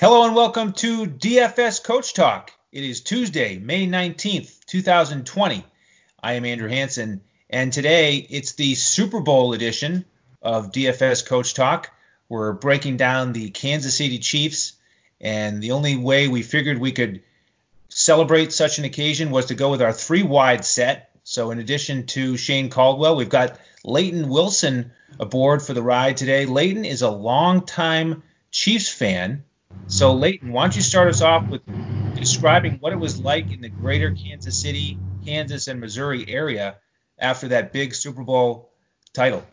Hello and welcome to DFS Coach Talk. It is Tuesday, May 19th, 2020. I am Andrew Hanson, and today it's the Super Bowl edition of DFS Coach Talk. We're breaking down the Kansas City Chiefs, and the only way we figured we could celebrate such an occasion was to go with our three wide set. So, in addition to Shane Caldwell, we've got Leighton Wilson aboard for the ride today. Leighton is a longtime Chiefs fan so, Leighton, why don't you start us off with describing what it was like in the greater Kansas City, Kansas, and Missouri area after that big Super Bowl title?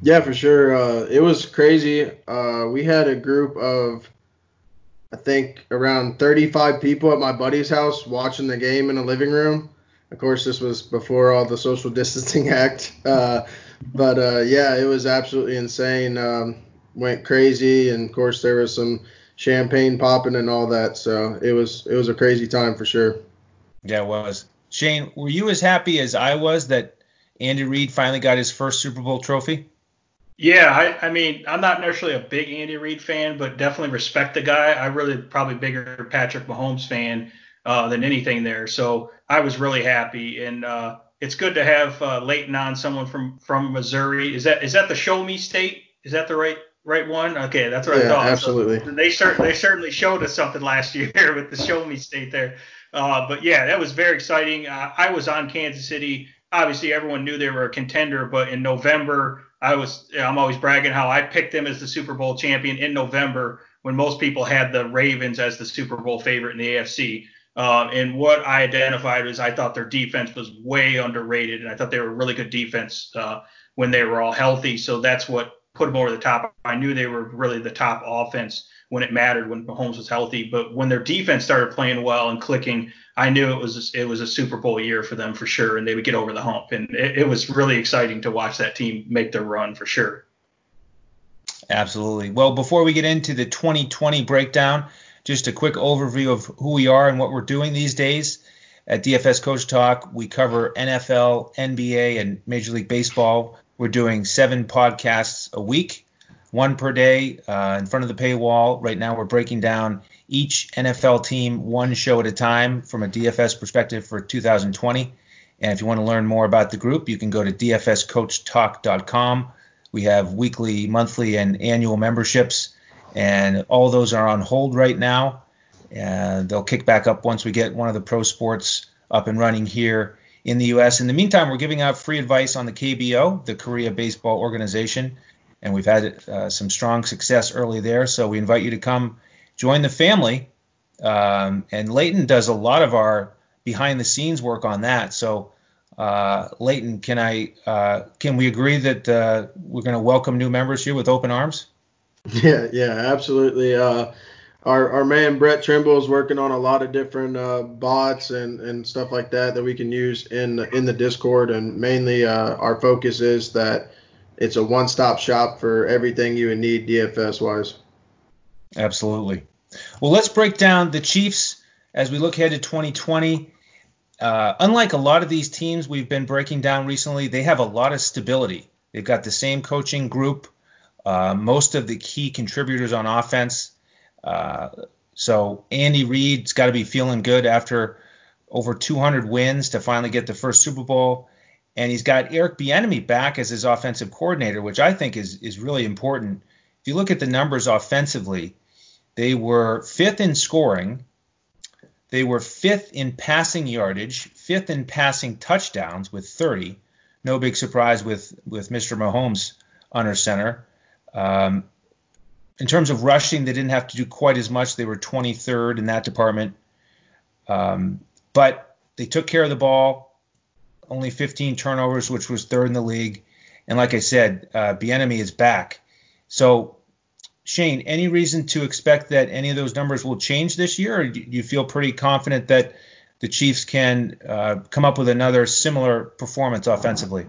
Yeah, for sure. Uh, it was crazy. Uh, we had a group of, I think, around 35 people at my buddy's house watching the game in a living room. Of course, this was before all the social distancing act. Uh, but uh, yeah, it was absolutely insane. Um, went crazy, and of course there was some champagne popping and all that. So it was it was a crazy time for sure. Yeah, it was. Shane, were you as happy as I was that Andy Reid finally got his first Super Bowl trophy? Yeah, I, I mean, I'm not necessarily a big Andy Reid fan, but definitely respect the guy. I really probably bigger Patrick Mahomes fan uh, than anything there. So I was really happy, and uh, it's good to have uh, Leighton on, someone from from Missouri. Is that is that the Show Me State? Is that the right right one? Okay, that's what yeah, I thought. Absolutely. So they cert- they certainly showed us something last year with the Show Me State there. Uh, but yeah, that was very exciting. Uh, I was on Kansas City. Obviously, everyone knew they were a contender, but in November, I was I'm always bragging how I picked them as the Super Bowl champion in November when most people had the Ravens as the Super Bowl favorite in the AFC. Uh, and what I identified was I thought their defense was way underrated, and I thought they were a really good defense uh, when they were all healthy. So that's what put them over the top. I knew they were really the top offense when it mattered when Mahomes was healthy, but when their defense started playing well and clicking, I knew it was it was a Super Bowl year for them for sure, and they would get over the hump. And it, it was really exciting to watch that team make their run for sure. Absolutely. Well, before we get into the 2020 breakdown, just a quick overview of who we are and what we're doing these days. At DFS Coach Talk, we cover NFL, NBA, and Major League Baseball we're doing seven podcasts a week, one per day uh, in front of the paywall. Right now, we're breaking down each NFL team one show at a time from a DFS perspective for 2020. And if you want to learn more about the group, you can go to dfscoachtalk.com. We have weekly, monthly, and annual memberships, and all those are on hold right now. And they'll kick back up once we get one of the pro sports up and running here in the U.S. In the meantime, we're giving out free advice on the KBO, the Korea Baseball Organization, and we've had uh, some strong success early there. So we invite you to come join the family. Um, and Leighton does a lot of our behind the scenes work on that. So uh, Leighton, can I uh, can we agree that uh, we're going to welcome new members here with open arms? Yeah, yeah, absolutely. Uh, our, our man Brett Trimble is working on a lot of different uh, bots and, and stuff like that that we can use in in the Discord. And mainly, uh, our focus is that it's a one-stop shop for everything you would need DFS wise. Absolutely. Well, let's break down the Chiefs as we look ahead to 2020. Uh, unlike a lot of these teams we've been breaking down recently, they have a lot of stability. They've got the same coaching group. Uh, most of the key contributors on offense so Andy Reid's got to be feeling good after over 200 wins to finally get the first Super Bowl. And he's got Eric Bieniemy back as his offensive coordinator, which I think is is really important. If you look at the numbers offensively, they were fifth in scoring, they were fifth in passing yardage, fifth in passing touchdowns with 30. No big surprise with with Mr. Mahomes under center. Um, in terms of rushing, they didn't have to do quite as much. They were 23rd in that department. Um, but they took care of the ball, only 15 turnovers, which was third in the league. And like I said, uh, Bieniemy is back. So, Shane, any reason to expect that any of those numbers will change this year, or do you feel pretty confident that the Chiefs can uh, come up with another similar performance offensively?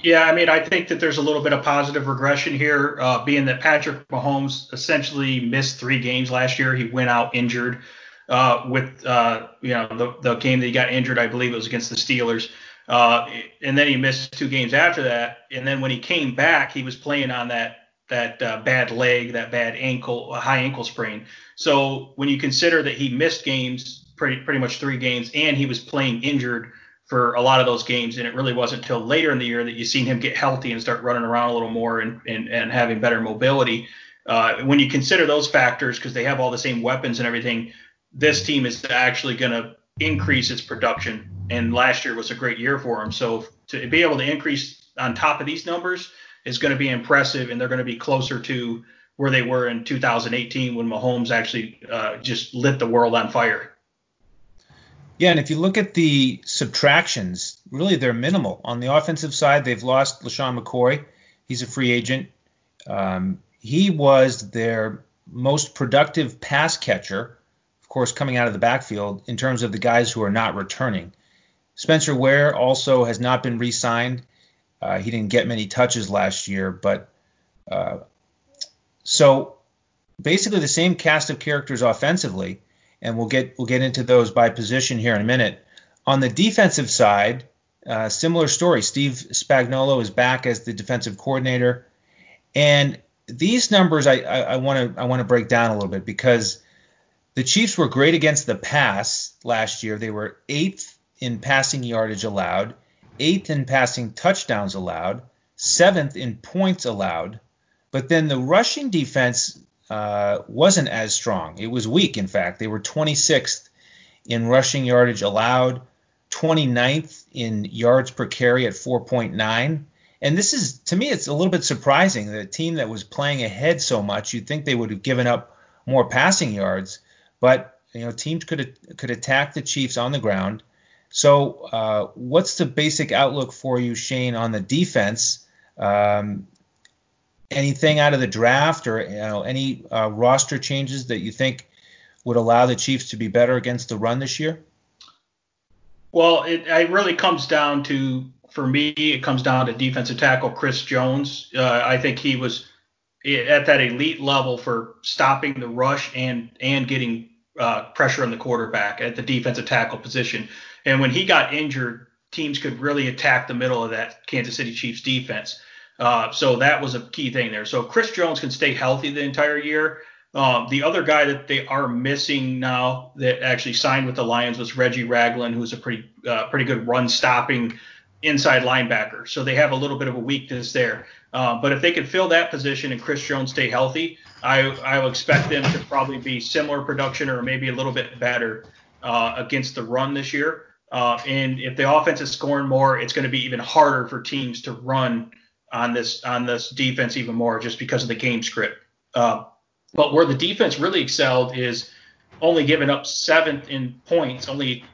Yeah, I mean, I think that there's a little bit of positive regression here, uh, being that Patrick Mahomes essentially missed three games last year. He went out injured uh, with, uh, you know, the, the game that he got injured, I believe it was against the Steelers. Uh, and then he missed two games after that. And then when he came back, he was playing on that that uh, bad leg, that bad ankle, high ankle sprain. So when you consider that he missed games, pretty pretty much three games, and he was playing injured for a lot of those games, and it really wasn't until later in the year that you seen him get healthy and start running around a little more and and, and having better mobility. Uh, when you consider those factors, because they have all the same weapons and everything, this team is actually going to increase its production. And last year was a great year for them. So to be able to increase on top of these numbers is going to be impressive, and they're going to be closer to where they were in 2018 when Mahomes actually uh, just lit the world on fire. Yeah, and if you look at the subtractions, really they're minimal. On the offensive side, they've lost LeSean McCoy. He's a free agent. Um, he was their most productive pass catcher, of course, coming out of the backfield in terms of the guys who are not returning. Spencer Ware also has not been re signed. Uh, he didn't get many touches last year, but uh, so basically the same cast of characters offensively and we'll get we'll get into those by position here in a minute. On the defensive side, uh, similar story. Steve Spagnuolo is back as the defensive coordinator, and these numbers I want to I want to break down a little bit because the Chiefs were great against the pass last year. They were eighth in passing yardage allowed, eighth in passing touchdowns allowed, seventh in points allowed. But then the rushing defense uh, wasn't as strong. It was weak, in fact. They were 26th in rushing yardage allowed, 29th in yards per carry at 4.9. And this is, to me, it's a little bit surprising that a team that was playing ahead so much, you'd think they would have given up more passing yards, but you know teams could could attack the Chiefs on the ground. So, uh, what's the basic outlook for you, Shane, on the defense? Um, anything out of the draft or you know, any uh, roster changes that you think would allow the Chiefs to be better against the run this year? Well, it, it really comes down to, for me, it comes down to defensive tackle Chris Jones. Uh, I think he was at that elite level for stopping the rush and and getting uh, pressure on the quarterback at the defensive tackle position. And when he got injured, teams could really attack the middle of that Kansas City Chiefs defense. Uh, so that was a key thing there. So Chris Jones can stay healthy the entire year. Um, the other guy that they are missing now that actually signed with the Lions was Reggie Ragland, who's a pretty uh, pretty good run stopping inside linebacker. So they have a little bit of a weakness there. Uh, but if they could fill that position and Chris Jones stay healthy, I I will expect them to probably be similar production or maybe a little bit better uh, against the run this year. Uh, and if the offense is scoring more, it's going to be even harder for teams to run on this on this defense even more just because of the game script. Uh, but where the defense really excelled is only giving up seventh in points, only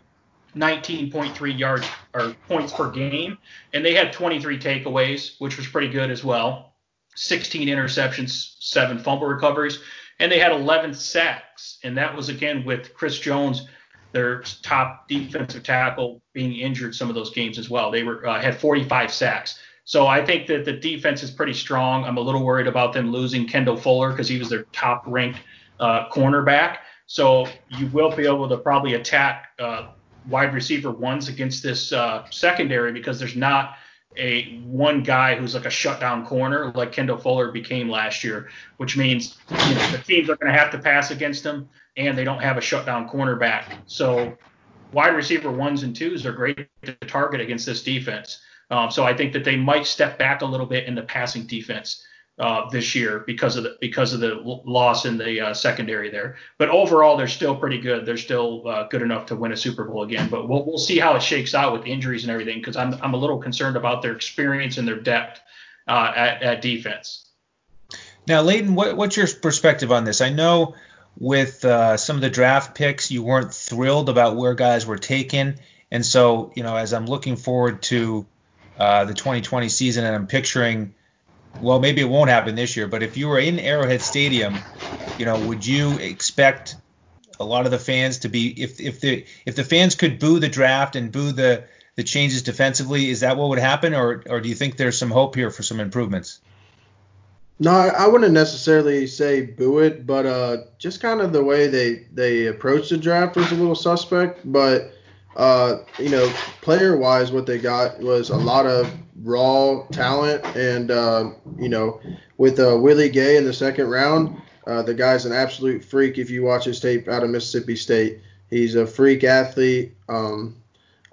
19.3 yards or points per game, and they had 23 takeaways, which was pretty good as well. 16 interceptions, seven fumble recoveries, and they had 11 sacks, and that was again with Chris Jones, their top defensive tackle, being injured some of those games as well. They were uh, had 45 sacks. So I think that the defense is pretty strong. I'm a little worried about them losing Kendall Fuller because he was their top ranked uh, cornerback. So you will be able to probably attack uh, wide receiver ones against this uh, secondary because there's not a one guy who's like a shutdown corner like Kendall Fuller became last year, which means you know, the teams are going to have to pass against him, and they don't have a shutdown cornerback. So wide receiver ones and twos are great to target against this defense. Um, so I think that they might step back a little bit in the passing defense uh, this year because of the because of the loss in the uh, secondary there. But overall, they're still pretty good. They're still uh, good enough to win a Super Bowl again. But we'll, we'll see how it shakes out with injuries and everything because I'm I'm a little concerned about their experience and their depth uh, at, at defense. Now, Leighton, what, what's your perspective on this? I know with uh, some of the draft picks, you weren't thrilled about where guys were taken, and so you know, as I'm looking forward to uh, the 2020 season, and I'm picturing, well, maybe it won't happen this year, but if you were in Arrowhead Stadium, you know, would you expect a lot of the fans to be, if if the if the fans could boo the draft and boo the the changes defensively, is that what would happen, or or do you think there's some hope here for some improvements? No, I wouldn't necessarily say boo it, but uh, just kind of the way they they approached the draft was a little suspect. But uh, you know, player wise, what they got was a lot of raw talent, and uh, you know, with uh, Willie Gay in the second round, uh, the guy's an absolute freak. If you watch his tape out of Mississippi State, he's a freak athlete. Um,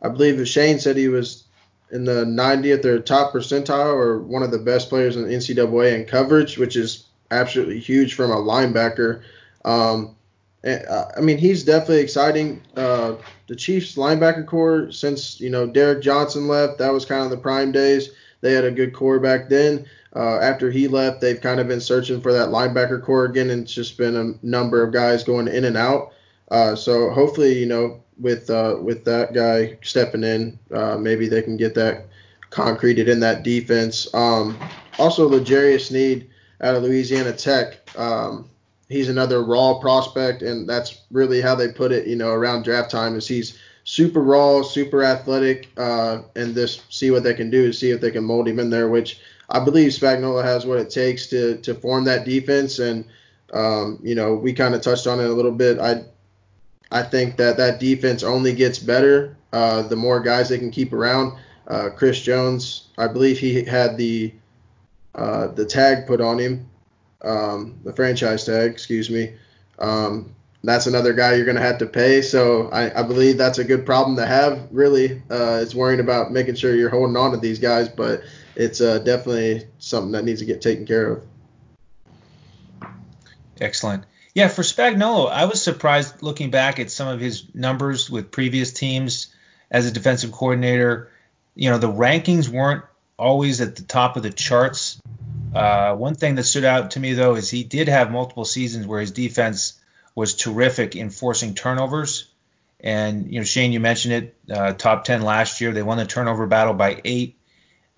I believe Shane said he was in the 90th or top percentile or one of the best players in NCAA in coverage, which is absolutely huge from a linebacker. Um, I mean, he's definitely exciting. Uh, the Chiefs linebacker core, since you know Derrick Johnson left, that was kind of the prime days. They had a good core back then. Uh, after he left, they've kind of been searching for that linebacker core again, and it's just been a number of guys going in and out. Uh, so hopefully, you know, with uh, with that guy stepping in, uh, maybe they can get that concreted in that defense. Um, also, L'Jarius Sneed out of Louisiana Tech. Um, he's another raw prospect, and that's really how they put it. You know, around draft time is he's super raw, super athletic, uh, and just see what they can do to see if they can mold him in there. Which I believe Spagnuolo has what it takes to to form that defense. And um, you know, we kind of touched on it a little bit. I I think that that defense only gets better uh, the more guys they can keep around. Uh, Chris Jones, I believe he had the uh, the tag put on him um, the franchise tag, excuse me. Um, that's another guy you're going to have to pay. So I, I, believe that's a good problem to have. Really, uh, it's worrying about making sure you're holding on to these guys, but it's uh, definitely something that needs to get taken care of. Excellent. Yeah, for Spagnuolo, I was surprised looking back at some of his numbers with previous teams as a defensive coordinator. You know, the rankings weren't always at the top of the charts uh, one thing that stood out to me though is he did have multiple seasons where his defense was terrific in forcing turnovers. And you know, Shane, you mentioned it, uh, top 10 last year. They won the turnover battle by eight.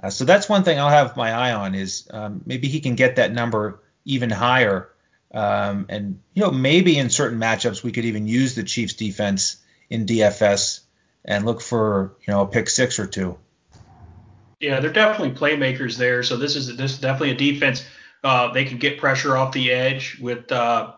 Uh, so that's one thing I'll have my eye on is um, maybe he can get that number even higher. Um, and you know, maybe in certain matchups we could even use the Chiefs defense in DFS and look for you know a pick six or two. Yeah, they're definitely playmakers there. So this is this is definitely a defense. Uh, they can get pressure off the edge with uh,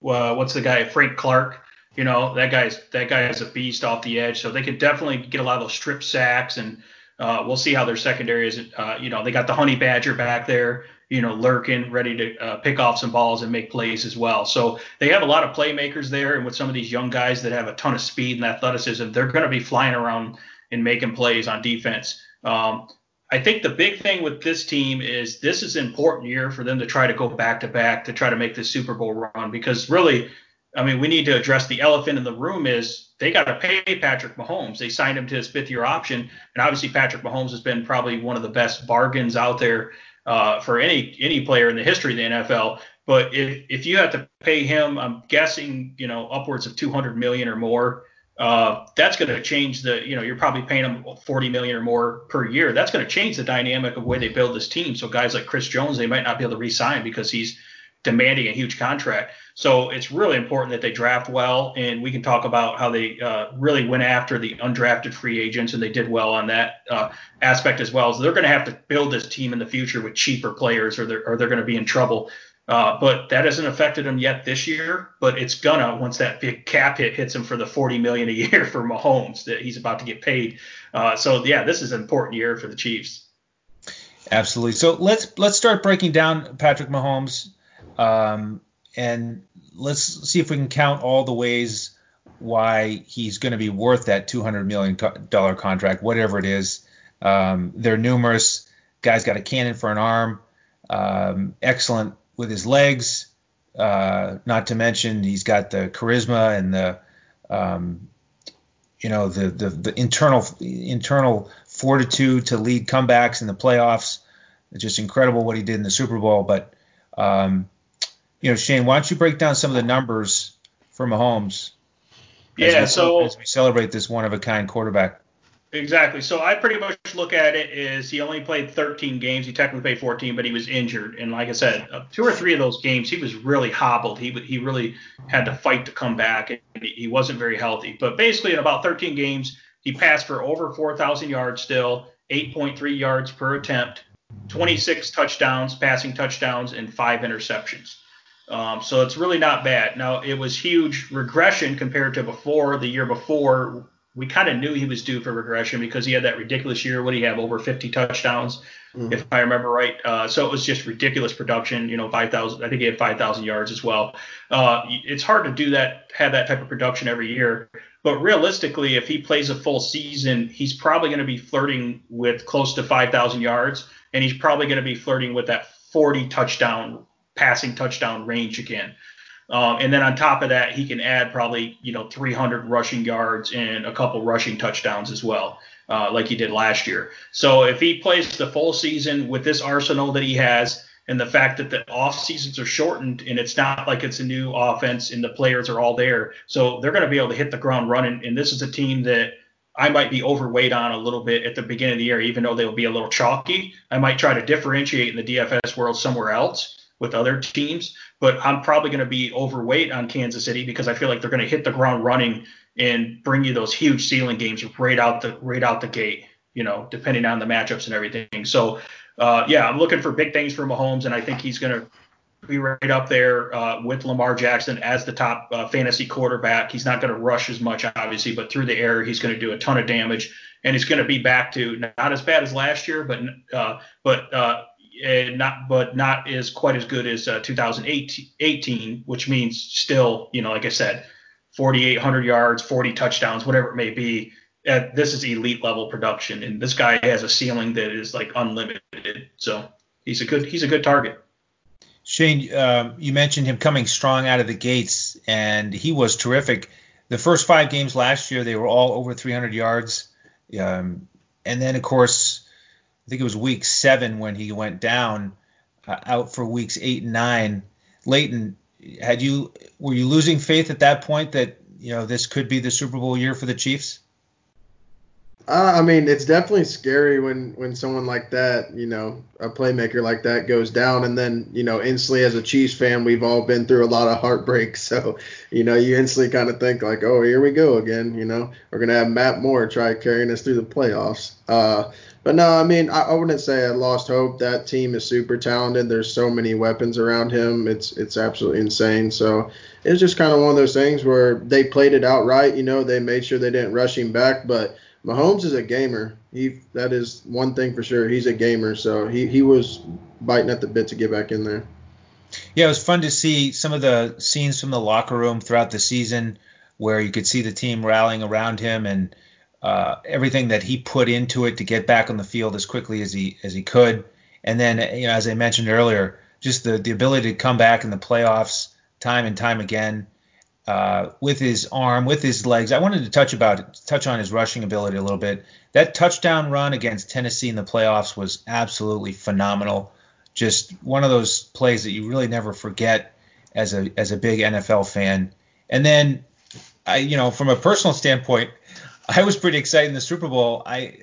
what's the guy Frank Clark. You know that guy's that guy is a beast off the edge. So they can definitely get a lot of those strip sacks, and uh, we'll see how their secondary is. Uh, you know they got the Honey Badger back there. You know lurking, ready to uh, pick off some balls and make plays as well. So they have a lot of playmakers there, and with some of these young guys that have a ton of speed and athleticism, they're going to be flying around and making plays on defense. Um, I think the big thing with this team is this is an important year for them to try to go back to back to try to make the Super Bowl run because really, I mean, we need to address the elephant in the room is they got to pay Patrick Mahomes. They signed him to his fifth year option, and obviously Patrick Mahomes has been probably one of the best bargains out there uh, for any any player in the history of the NFL. But if if you have to pay him, I'm guessing you know upwards of 200 million or more uh, that's going to change the, you know, you're probably paying them 40 million or more per year. That's going to change the dynamic of the way they build this team. So guys like Chris Jones, they might not be able to re-sign because he's demanding a huge contract. So it's really important that they draft well, and we can talk about how they uh, really went after the undrafted free agents, and they did well on that uh, aspect as well. So they're going to have to build this team in the future with cheaper players, or they're, or they're going to be in trouble. Uh, but that hasn't affected him yet this year. But it's gonna once that big cap hit hits him for the 40 million a year for Mahomes that he's about to get paid. Uh, so yeah, this is an important year for the Chiefs. Absolutely. So let's let's start breaking down Patrick Mahomes, um, and let's see if we can count all the ways why he's going to be worth that 200 million dollar contract, whatever it is. Um, they're numerous. Guy's got a cannon for an arm. Um, excellent with his legs. Uh, not to mention he's got the charisma and the um, you know the, the the internal internal fortitude to lead comebacks in the playoffs. It's just incredible what he did in the Super Bowl. But um, you know, Shane, why don't you break down some of the numbers for Mahomes? Yeah, as we, so as we celebrate this one of a kind quarterback. Exactly. So I pretty much look at it as he only played 13 games. He technically played 14, but he was injured. And like I said, uh, two or three of those games, he was really hobbled. He he really had to fight to come back, and he wasn't very healthy. But basically, in about 13 games, he passed for over 4,000 yards still, 8.3 yards per attempt, 26 touchdowns, passing touchdowns, and five interceptions. Um, so it's really not bad. Now it was huge regression compared to before the year before we kind of knew he was due for regression because he had that ridiculous year. What do you have? Over 50 touchdowns, mm-hmm. if I remember right. Uh, so it was just ridiculous production. You know, 5,000. I think he had 5,000 yards as well. Uh, it's hard to do that, have that type of production every year. But realistically, if he plays a full season, he's probably going to be flirting with close to 5,000 yards, and he's probably going to be flirting with that 40 touchdown passing touchdown range again. Um, and then on top of that, he can add probably you know 300 rushing yards and a couple rushing touchdowns as well, uh, like he did last year. So if he plays the full season with this arsenal that he has, and the fact that the off seasons are shortened and it's not like it's a new offense and the players are all there, so they're going to be able to hit the ground running. And this is a team that I might be overweight on a little bit at the beginning of the year, even though they'll be a little chalky. I might try to differentiate in the DFS world somewhere else with other teams, but I'm probably going to be overweight on Kansas City because I feel like they're going to hit the ground running and bring you those huge ceiling games right out the right out the gate. You know, depending on the matchups and everything. So, uh, yeah, I'm looking for big things for Mahomes, and I think he's going to be right up there uh, with Lamar Jackson as the top uh, fantasy quarterback. He's not going to rush as much, obviously, but through the air, he's going to do a ton of damage, and he's going to be back to not as bad as last year, but uh, but uh, uh, not but not as quite as good as uh, 2018, which means still, you know, like I said, 4,800 yards, 40 touchdowns, whatever it may be. Uh, this is elite level production, and this guy has a ceiling that is like unlimited. So he's a good he's a good target. Shane, um, you mentioned him coming strong out of the gates, and he was terrific. The first five games last year, they were all over 300 yards. Um, and then, of course, think it was week seven when he went down, uh, out for weeks eight and nine. Leighton, had you were you losing faith at that point that you know this could be the Super Bowl year for the Chiefs? Uh, I mean, it's definitely scary when when someone like that, you know, a playmaker like that goes down, and then you know, instantly as a Chiefs fan, we've all been through a lot of heartbreak. So, you know, you instantly kind of think like, oh, here we go again. You know, we're gonna have Matt Moore try carrying us through the playoffs. Uh, but no, I mean, I, I, wouldn't say I lost hope. That team is super talented. There's so many weapons around him. It's it's absolutely insane. So it's just kind of one of those things where they played it out right. You know, they made sure they didn't rush him back. But Mahomes is a gamer. He that is one thing for sure. He's a gamer. So he he was biting at the bit to get back in there. Yeah, it was fun to see some of the scenes from the locker room throughout the season where you could see the team rallying around him and uh, everything that he put into it to get back on the field as quickly as he as he could. And then, you know, as I mentioned earlier, just the the ability to come back in the playoffs time and time again uh, with his arm, with his legs. I wanted to touch about touch on his rushing ability a little bit. That touchdown run against Tennessee in the playoffs was absolutely phenomenal. Just one of those plays that you really never forget as a as a big NFL fan. And then, I you know, from a personal standpoint, I was pretty excited in the Super Bowl. I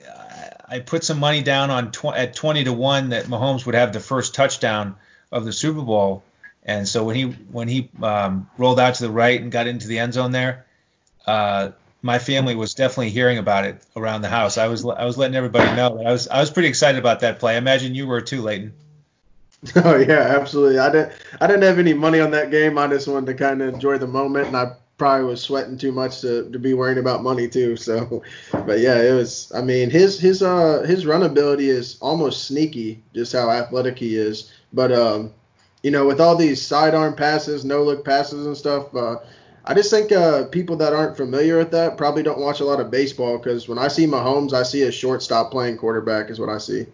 I put some money down on tw- at 20 to one that Mahomes would have the first touchdown of the Super Bowl. And so when he when he um, rolled out to the right and got into the end zone there, uh, my family was definitely hearing about it around the house. I was I was letting everybody know. I was I was pretty excited about that play. I imagine you were too, Leighton. Oh yeah, absolutely. I didn't I didn't have any money on that game. I just wanted to kind of enjoy the moment, and I probably was sweating too much to, to be worrying about money too. So, but yeah, it was. I mean, his his uh his run ability is almost sneaky, just how athletic he is. But um, you know, with all these sidearm passes, no look passes and stuff, uh, I just think uh, people that aren't familiar with that probably don't watch a lot of baseball because when I see Mahomes, I see a shortstop playing quarterback is what I see.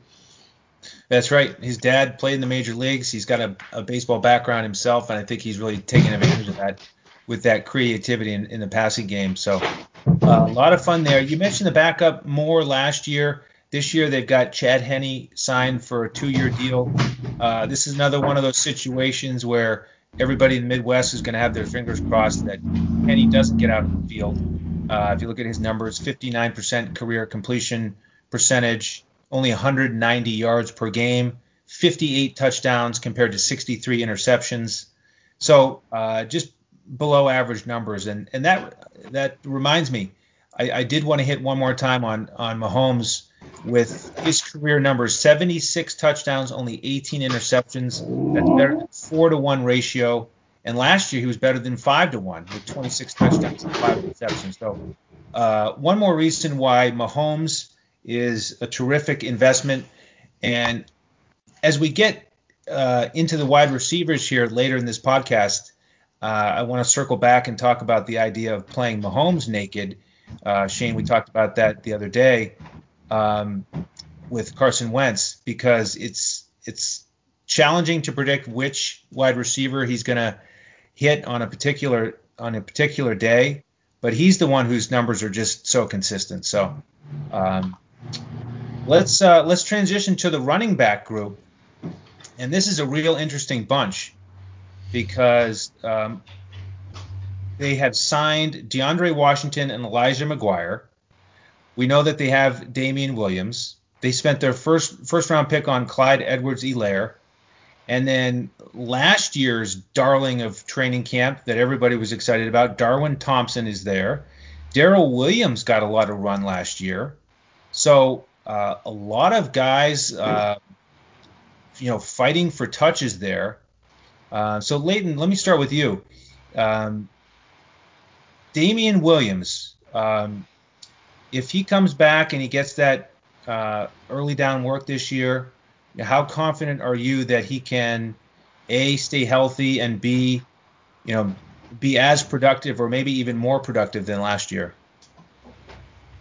That's right. His dad played in the major leagues. He's got a, a baseball background himself, and I think he's really taken advantage of that with that creativity in, in the passing game. So uh, a lot of fun there. You mentioned the backup Moore last year. This year they've got Chad Henne signed for a two-year deal. Uh, this is another one of those situations where everybody in the Midwest is going to have their fingers crossed that Henne doesn't get out of the field. Uh, if you look at his numbers, 59% career completion percentage, only 190 yards per game, 58 touchdowns compared to 63 interceptions. So uh, just below average numbers, and and that that reminds me, I, I did want to hit one more time on on Mahomes with his career numbers: 76 touchdowns, only 18 interceptions. That's better than four to one ratio. And last year he was better than five to one with 26 touchdowns and five interceptions. So uh, one more reason why Mahomes is a terrific investment. And as we get uh, into the wide receivers here later in this podcast, uh, I want to circle back and talk about the idea of playing Mahomes naked. Uh, Shane, we talked about that the other day um, with Carson Wentz because it's it's challenging to predict which wide receiver he's going to hit on a particular on a particular day, but he's the one whose numbers are just so consistent. So um, let's uh, let's transition to the running back group, and this is a real interesting bunch because um, they have signed DeAndre Washington and Elijah McGuire. We know that they have Damien Williams. They spent their first first round pick on Clyde Edwards-Helaire. And then last year's darling of training camp that everybody was excited about, Darwin Thompson is there. Darrel Williams got a lot of run last year. So uh, a lot of guys, uh, you know, fighting for touches there. Uh, so Leighton, let me start with you. Um, Damien Williams, um, if he comes back and he gets that uh, early down work this year, how confident are you that he can a stay healthy and b, you know, be as productive or maybe even more productive than last year?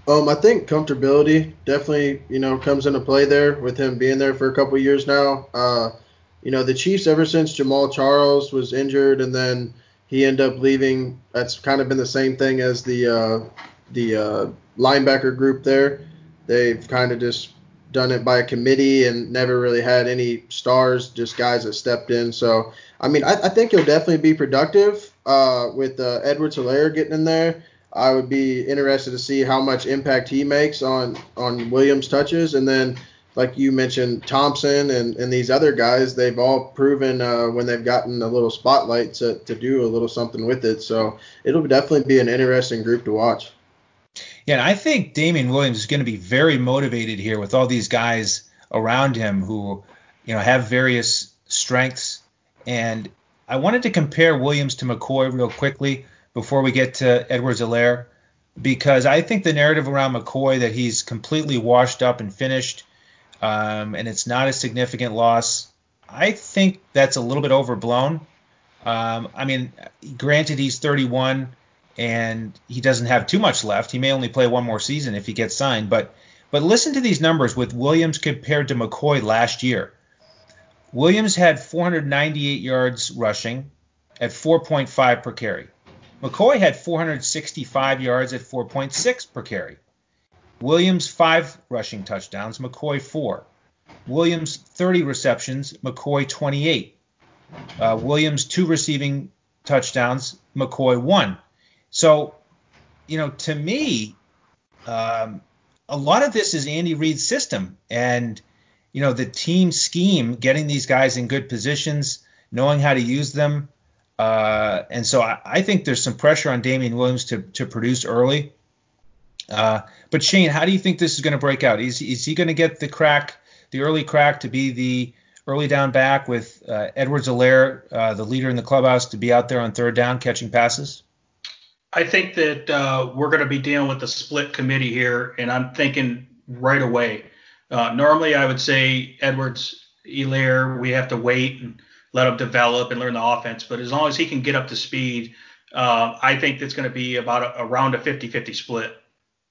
Um, I think comfortability definitely, you know, comes into play there with him being there for a couple years now. Uh, you know, the Chiefs ever since Jamaal Charles was injured and then he ended up leaving. That's kind of been the same thing as the uh, the uh, linebacker group there. They've kind of just done it by a committee and never really had any stars, just guys that stepped in. So, I mean, I, I think he'll definitely be productive uh, with uh, Edwards-Helaire getting in there. I would be interested to see how much impact he makes on on Williams touches, and then like you mentioned, Thompson and, and these other guys, they've all proven uh, when they've gotten a little spotlight to, to do a little something with it. So it'll definitely be an interesting group to watch. Yeah, and I think Damien Williams is going to be very motivated here with all these guys around him who, you know, have various strengths. And I wanted to compare Williams to McCoy real quickly before we get to Edwards-Helaire because I think the narrative around McCoy that he's completely washed up and finished um, and it's not a significant loss. I think that's a little bit overblown. Um, I mean, granted, he's 31 and he doesn't have too much left. He may only play one more season if he gets signed. But but listen to these numbers with Williams compared to McCoy last year. Williams had 498 yards rushing at 4.5 per carry. McCoy had 465 yards at 4.6 per carry. Williams, five rushing touchdowns, McCoy, four. Williams, 30 receptions, McCoy, 28. Uh, Williams, two receiving touchdowns, McCoy, one. So, you know, to me, um, a lot of this is Andy Reid's system and, you know, the team scheme, getting these guys in good positions, knowing how to use them. Uh, and so I, I, think there's some pressure on Damien Williams to, to produce early. Uh, but Shane, how do you think this is going to break out? Is, is he going to get the crack, the early crack, to be the early down back with uh, Edwards-Helaire, uh, the leader in the clubhouse, to be out there on third down catching passes? I think that uh, we're going to be dealing with the split committee here, and I'm thinking right away. Uh, normally, I would say Edwards, Helaire, we have to wait and let him develop and learn the offense. But as long as he can get up to speed, uh, I think it's going to be about a, around a 50-50 split.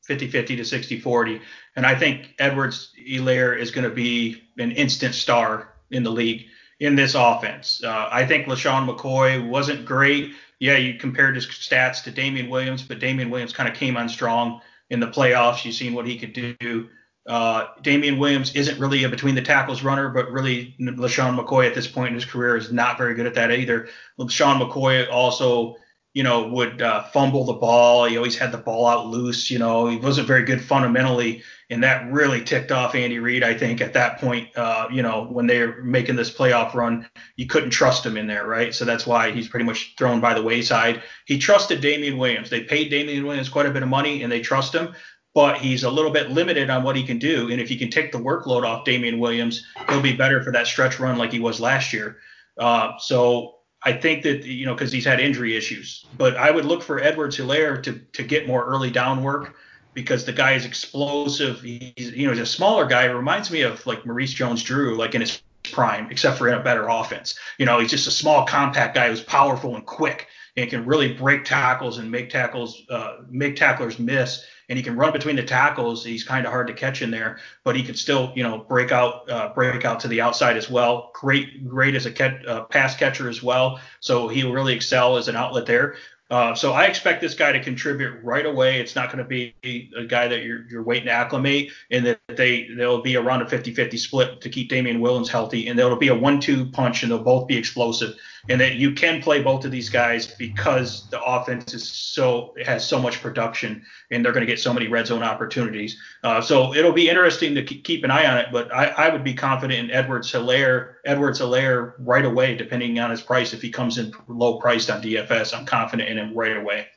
50-50 to 60-40. And I think Edwards Helaire is going to be an instant star in the league in this offense. Uh, I think LeSean McCoy wasn't great. Yeah, you compared his stats to Damien Williams, but Damien Williams kind of came on strong in the playoffs. You've seen what he could do. Uh, Damien Williams isn't really a between the tackles runner, but really LeSean McCoy at this point in his career is not very good at that either. LeSean McCoy also you know, would uh, fumble the ball. He always had the ball out loose. You know, he wasn't very good fundamentally, and that really ticked off Andy Reid. I think at that point, uh, you know, when they were making this playoff run, you couldn't trust him in there, right? So that's why he's pretty much thrown by the wayside. He trusted Damien Williams. They paid Damien Williams quite a bit of money, and they trust him. But he's a little bit limited on what he can do, and if he can take the workload off Damien Williams, he'll be better for that stretch run like he was last year. Uh, so I think that you know because he's had injury issues, but I would look for Edwards Helaire to to get more early down work because the guy is explosive. He's you know he's a smaller guy. Reminds me of like Maurice Jones-Drew, like in his prime, except for in a better offense. You know, he's just a small, compact guy who's powerful and quick and can really break tackles and make tackles uh, make tacklers miss and he can run between the tackles. He's kind of hard to catch in there, but he can still, you know, break out, uh, break out to the outside as well. Great, great as a catch, uh, pass catcher as well. So he'll really excel as an outlet there. Uh, so I expect this guy to contribute right away. It's not going to be a guy that you're, you're waiting to acclimate, and that they they'll be around a 50-50 split to keep Damien Williams healthy, and there'll be a one-two punch, and they'll both be explosive, and that you can play both of these guys because the offense is so has so much production, and they're going to get so many red zone opportunities. Uh, so it'll be interesting to keep an eye on it, but I, I would be confident in Edwards Helaire, Edwards Helaire right away, depending on his price. If he comes in low priced on DFS, I'm confident in him right away.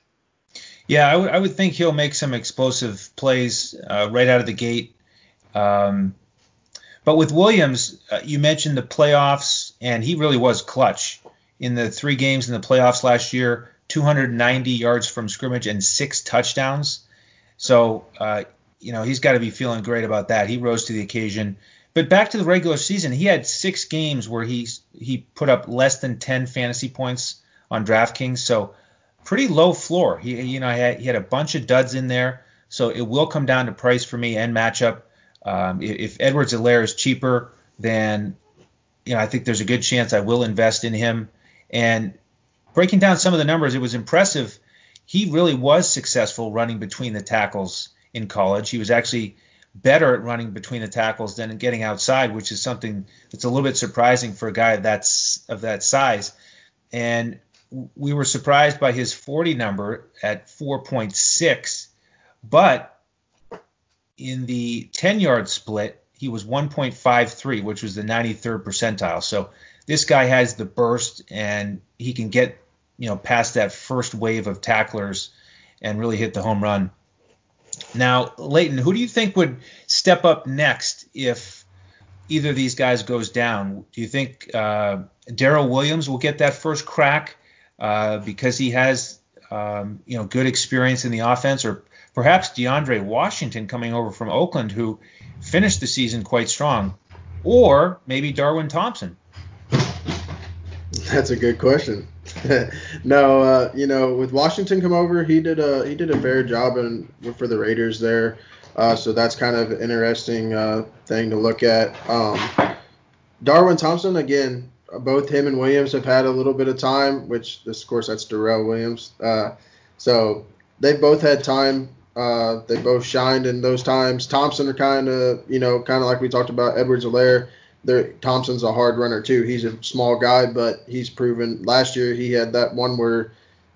Yeah, I, w- I would think he'll make some explosive plays uh, right out of the gate. Um, but with Williams, uh, you mentioned the playoffs, and he really was clutch in the three games in the playoffs last year 290 yards from scrimmage and six touchdowns. So, uh, you know, he's got to be feeling great about that. He rose to the occasion. But back to the regular season, he had six games where he he put up less than 10 fantasy points on DraftKings. So pretty low floor. He, you know, he had, he had, a bunch of duds in there, so it will come down to price for me and matchup. Um, if, Edwards Helaire is cheaper, then you know I think there's a good chance I will invest in him. And breaking down some of the numbers, it was impressive. He really was successful running between the tackles in college. He was actually better at running between the tackles than getting outside, which is something that's a little bit surprising for a guy that's of that size. And we were surprised by his 40 number at 4.6, but in the 10 yard split, he was 1.53, which was the 93rd percentile. So this guy has the burst and he can get, you know, past that first wave of tacklers and really hit the home run. Now, Leighton, who do you think would step up next if either of these guys goes down? Do you think uh, Darrel Williams will get that first crack? Uh, because he has um, you know good experience in the offense, or perhaps DeAndre Washington coming over from Oakland, who finished the season quite strong, or maybe Darwin Thompson. That's a good question. no, uh, you know, with Washington come over, he did a he did a fair job in, for the Raiders there. Uh, so that's kind of an interesting uh, thing to look at. Um, Darwin Thompson, again, both him and Williams have had a little bit of time, which this, of course that's Darrel Williams. Uh, so they've both had time. Uh, they both shined in those times. Thompson are kind of, you know, kind of like we talked about Edwards Helaire. There, Thompson's a hard runner too. He's a small guy, but he's proven. Last year he had that one where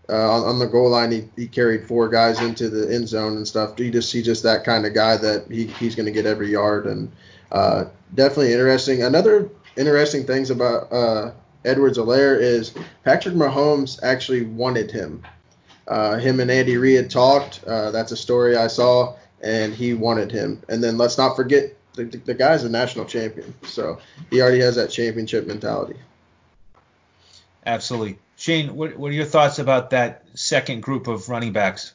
uh, on, on, the goal line he, he carried four guys into the end zone and stuff. He just he's just that kind of guy that he, he's going to get every yard and uh, definitely interesting. Another interesting things about uh, Edwards Helaire is Patrick Mahomes actually wanted him. Uh, him and Andy Reid talked. Uh, that's a story I saw, and he wanted him. And then let's not forget the, the guy's a national champion, so he already has that championship mentality. Absolutely. Shane, what, what are your thoughts about that second group of running backs?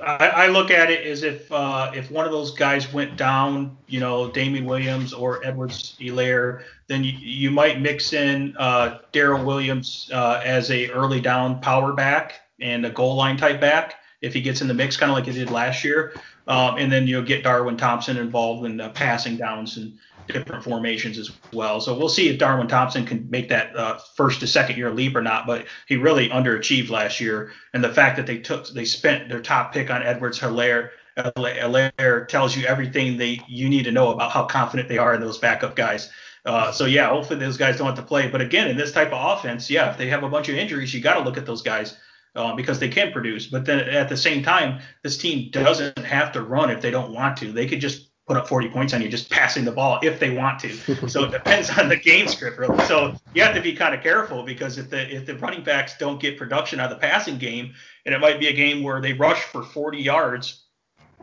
I, I look at it as if uh, if one of those guys went down, you know, Damien Williams or Edwards Helaire, then you, you might mix in uh, Darrel Williams uh, as a early down power back and a goal line type back if he gets in the mix, kind of like he did last year. Um, and then you'll get Darwin Thompson involved in the passing downs and different formations as well. So we'll see if Darwin Thompson can make that uh, first to second year leap or not. But he really underachieved last year, and the fact that they took they spent their top pick on Edwards Helaire. Helaire tells you everything they you need to know about how confident they are in those backup guys. Uh, so yeah, hopefully those guys don't have to play. But again, in this type of offense, yeah, if they have a bunch of injuries, you got to look at those guys uh, because they can produce. But then at the same time, this team doesn't have to run if they don't want to. They could just put up 40 points on you just passing the ball if they want to. so it depends on the game script really. So you have to be kind of careful because if the if the running backs don't get production out of the passing game, and it might be a game where they rush for 40 yards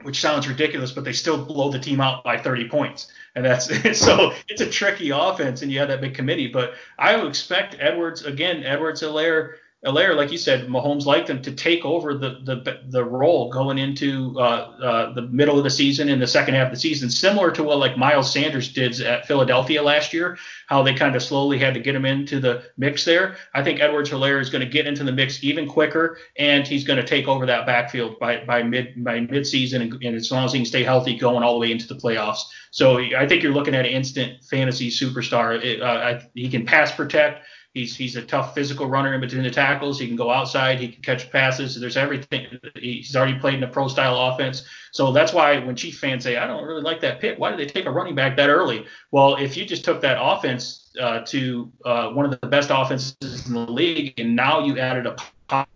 which sounds ridiculous, but they still blow the team out by 30 points. And that's so it's a tricky offense, and you have that big committee. But I would expect Edwards again, Edwards Helaire Helaire, like you said, Mahomes liked him to take over the the, the role going into uh, uh, the middle of the season and the second half of the season, similar to what like Miles Sanders did at Philadelphia last year, how they kind of slowly had to get him into the mix there. I think Edwards Helaire is going to get into the mix even quicker, and he's going to take over that backfield by by mid by mid season, and, and as long as he can stay healthy, going all the way into the playoffs. So I think you're looking at an instant fantasy superstar. It, uh, I, he can pass protect. He's he's a tough physical runner in between the tackles. He can go outside. He can catch passes. There's everything. He's already played in a pro style offense. So that's why when Chief fans say, I don't really like that pick, why did they take a running back that early? Well, if you just took that offense uh, to uh, one of the best offenses in the league, and now you added a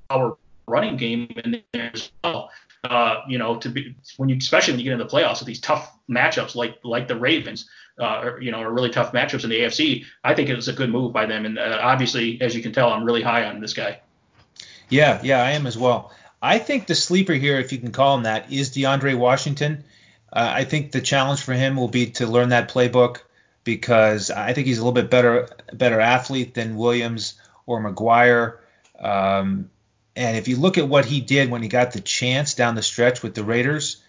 power running game in there as well, uh, you know, to be when you especially when you get in the playoffs with these tough matchups like like the Ravens, uh, you know, are really tough matchups in the AFC. I think it was a good move by them, and uh, obviously, as you can tell, I'm really high on this guy. Yeah, yeah, I am as well. I think the sleeper here, if you can call him that, is DeAndre Washington. Uh, I think the challenge for him will be to learn that playbook because I think he's a little bit better better athlete than Williams or McGuire. Um, and if you look at what he did when he got the chance down the stretch with the Raiders,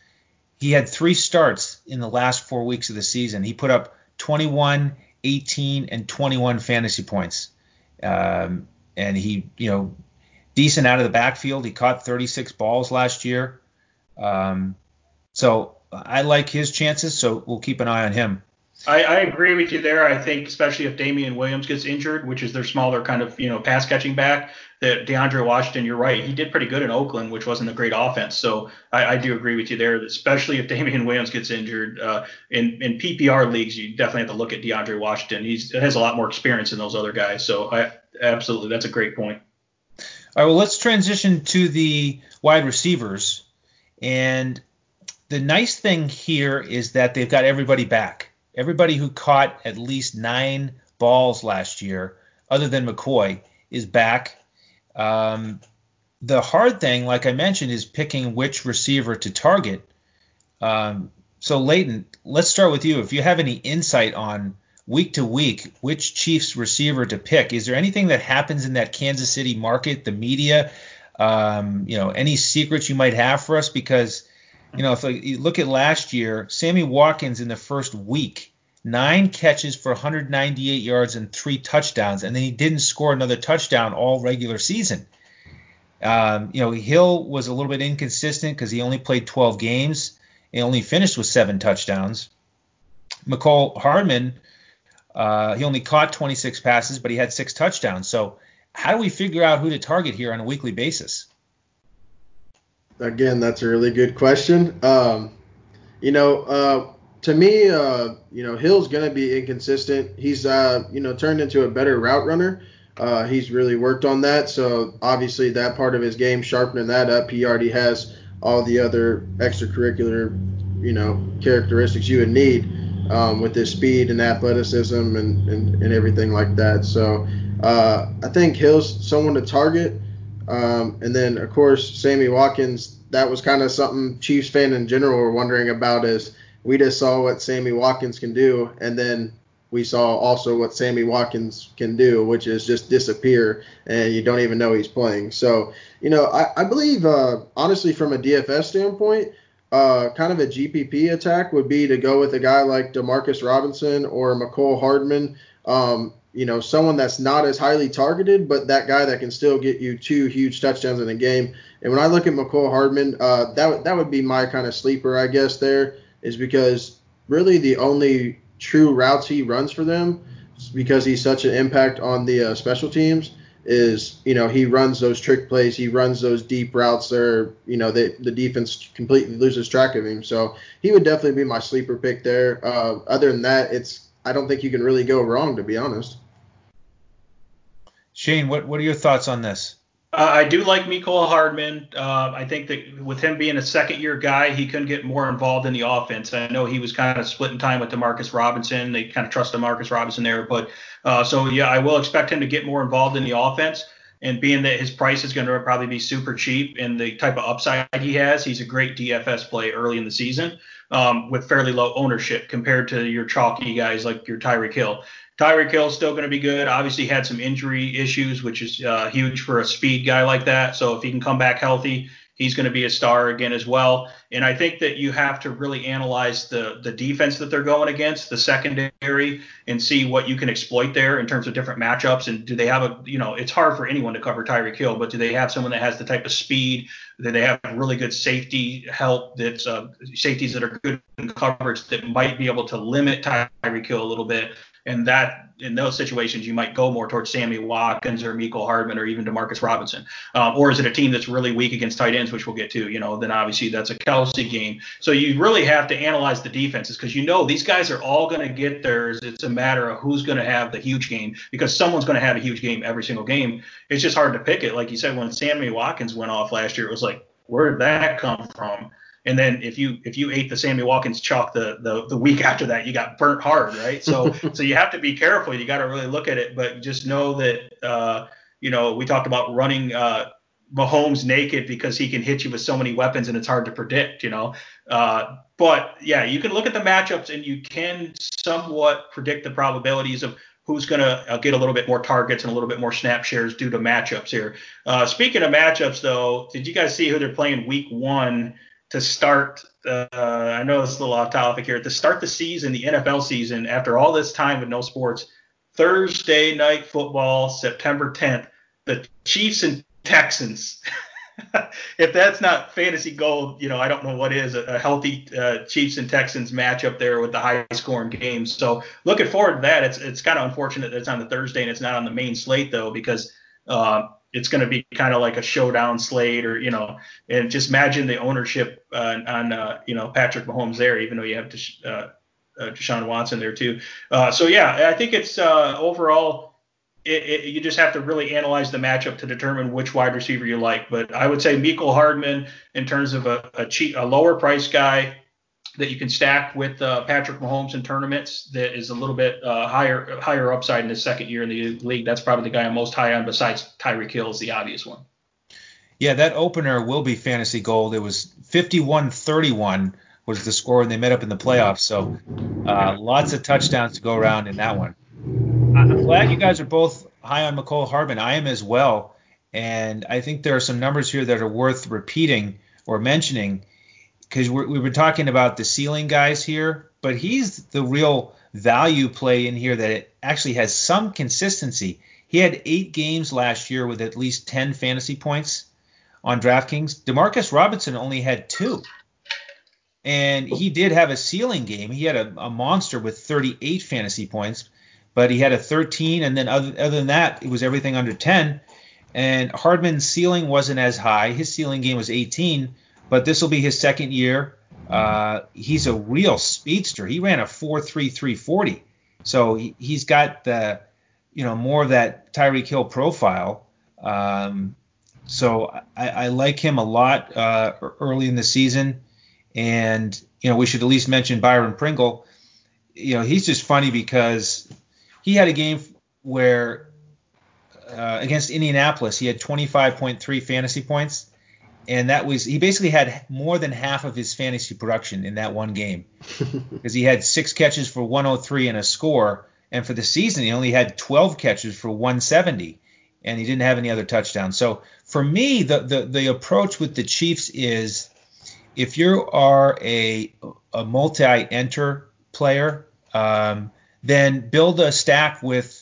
he had three starts in the last four weeks of the season. He put up 21, 18, and 21 fantasy points. Um, and he, you know, decent out of the backfield. He caught 36 balls last year. Um, so I like his chances. So we'll keep an eye on him. I, I, agree with you there. I think especially if Damien Williams gets injured, which is their smaller kind of you know pass catching back, that DeAndre Washington, you're right, he did pretty good in Oakland, which wasn't a great offense. So I, I do agree with you there, especially if Damien Williams gets injured. Uh, in in PPR leagues, you definitely have to look at DeAndre Washington. He's has a lot more experience than those other guys. So I absolutely, that's a great point. All right, well let's transition to the wide receivers, and the nice thing here is that they've got everybody back everybody who caught at least nine balls last year, other than McCoy, is back. Um, the hard thing, like I mentioned, is picking which receiver to target. Um, so, Leighton, let's start with you. If you have any insight on week to week which Chiefs receiver to pick, is there anything that happens in that Kansas City market, the media, um, you know, any secrets you might have for us? Because you know, if you look at last year, Sammy Watkins in the first week, nine catches for 198 yards and three touchdowns, and then he didn't score another touchdown all regular season. Um, you know, Hill was a little bit inconsistent because he only played 12 games. and only finished with seven touchdowns. Mecole Hardman, uh, he only caught 26 passes, but he had six touchdowns. So, how do we figure out who to target here on a weekly basis? again, that's a really good question. Um, you know, uh, to me, uh, you know, Hill's going to be inconsistent. He's, uh, you know, turned into a better route runner. Uh, he's really worked on that. So obviously, that part of his game, sharpening that up, he already has all the other extracurricular, you know, characteristics you would need um, with his speed and athleticism and, and, and everything like that. So uh, I think Hill's someone to target. Um, and then, of course, Sammy Watkins, that was kind of something Chiefs fan in general were wondering about is we just saw what Sammy Watkins can do, and then we saw also what Sammy Watkins can do, which is just disappear and you don't even know he's playing. So, you know, I, I believe, uh, honestly, from a DFS standpoint, uh, kind of a GPP attack would be to go with a guy like Demarcus Robinson or Mecole Hardman. Um, you know, someone that's not as highly targeted, but that guy that can still get you two huge touchdowns in a game. And when I look at Mecole Hardman, uh, that that would be my kind of sleeper, I guess. There is because really the only true routes he runs for them, because he's such an impact on the uh, special teams, is you know he runs those trick plays, he runs those deep routes. There, you know, the the defense completely loses track of him. So he would definitely be my sleeper pick there. Uh, other than that, it's I don't think you can really go wrong, to be honest. Shane, what what are your thoughts on this? Uh, I do like Mecole Hardman. Uh, I think that with him being a second year guy, he can get more involved in the offense. I know he was kind of splitting time with Demarcus Robinson. They kind of trust Demarcus Robinson there, but uh, so yeah, I will expect him to get more involved in the offense. And being that his price is going to probably be super cheap and the type of upside he has, he's a great DFS play early in the season um, with fairly low ownership compared to your chalky guys like your Tyreek Hill. Tyreek Hill is still going to be good. Obviously, had some injury issues, which is uh, huge for a speed guy like that. So if he can come back healthy, he's going to be a star again as well. And I think that you have to really analyze the the defense that they're going against, the secondary, and see what you can exploit there in terms of different matchups. And do they have a you know it's hard for anyone to cover Tyreek Hill, but do they have someone that has the type of speed? Do they have really good safety help that's uh, safeties that are good in coverage that might be able to limit Tyreek Hill a little bit? And that in those situations, you might go more towards Sammy Watkins or Mecole Hardman or even Demarcus Robinson. Um, or is it a team that's really weak against tight ends, which we'll get to? You know, then obviously that's a Kelce game. So you really have to analyze the defenses because you know these guys are all going to get theirs. It's a matter of who's going to have the huge game because someone's going to have a huge game every single game. It's just hard to pick it. Like you said, when Sammy Watkins went off last year, it was like, where did that come from? And then if you if you ate the Sammy Watkins chalk the, the the week after that, you got burnt hard, right? So so you have to be careful. You got to really look at it, but just know that uh, you know we talked about running uh, Mahomes naked because he can hit you with so many weapons and it's hard to predict, you know. Uh, but yeah, you can look at the matchups and you can somewhat predict the probabilities of who's going to uh, get a little bit more targets and a little bit more snap shares due to matchups here. Uh, speaking of matchups, though, did you guys see who they're playing week one? To start. Uh, I know it's a little off topic here. To start the season, the NFL season, after all this time with no sports, Thursday night football, September 10th, the Chiefs and Texans. if that's not fantasy gold, you know, I don't know what is a, a healthy uh, Chiefs and Texans matchup there with the high scoring games. So looking forward to that. It's it's kind of unfortunate that it's on the Thursday and it's not on the main slate though, because uh, it's going to be kind of like a showdown slate or you know and just imagine the ownership uh, on uh, you know Patrick Mahomes there even though you have Desha- uh, uh, Deshaun Watson there too. Uh, so yeah I think it's uh, overall it, it, you just have to really analyze the matchup to determine which wide receiver you like. But I would say Mecole Hardman in terms of a, a cheap a lower price guy that you can stack with uh, Patrick Mahomes in tournaments that is a little bit uh, higher higher upside in his second year in the league. That's probably the guy I'm most high on besides Tyreek Hill is the obvious one. Yeah, that opener will be fantasy gold. It was 51-31 was the score, and they met up in the playoffs. So uh, lots of touchdowns to go around in that one. I'm glad you guys are both high on Mecole Hardman. I am as well, and I think there are some numbers here that are worth repeating or mentioning because we were talking about the ceiling guys here, but he's the real value play in here that actually has some consistency. He had eight games last year with at least 10 fantasy points on DraftKings. Demarcus Robinson only had two. And he did have a ceiling game. He had a, a monster with 38 fantasy points, but he had a 13. And then other, other than that, it was everything under 10. And Hardman's ceiling wasn't as high. His ceiling game was 18 but this will be his second year. Uh, he's a real speedster. He ran a 4.3340, so he, has got the, you know, more of that Tyreek Hill profile. Um, so I, I, like him a lot uh, early in the season, and you know we should at least mention Byron Pringle. You know he's just funny because he had a game where uh, against Indianapolis he had 25.3 fantasy points and that was he basically had more than half of his fantasy production in that one game. Because he had six catches for 103 and a score, and for the season he only had 12 catches for 170, and he didn't have any other touchdowns. So for me, the the, the approach with the Chiefs is if you are a a multi-enter player, um, then build a stack with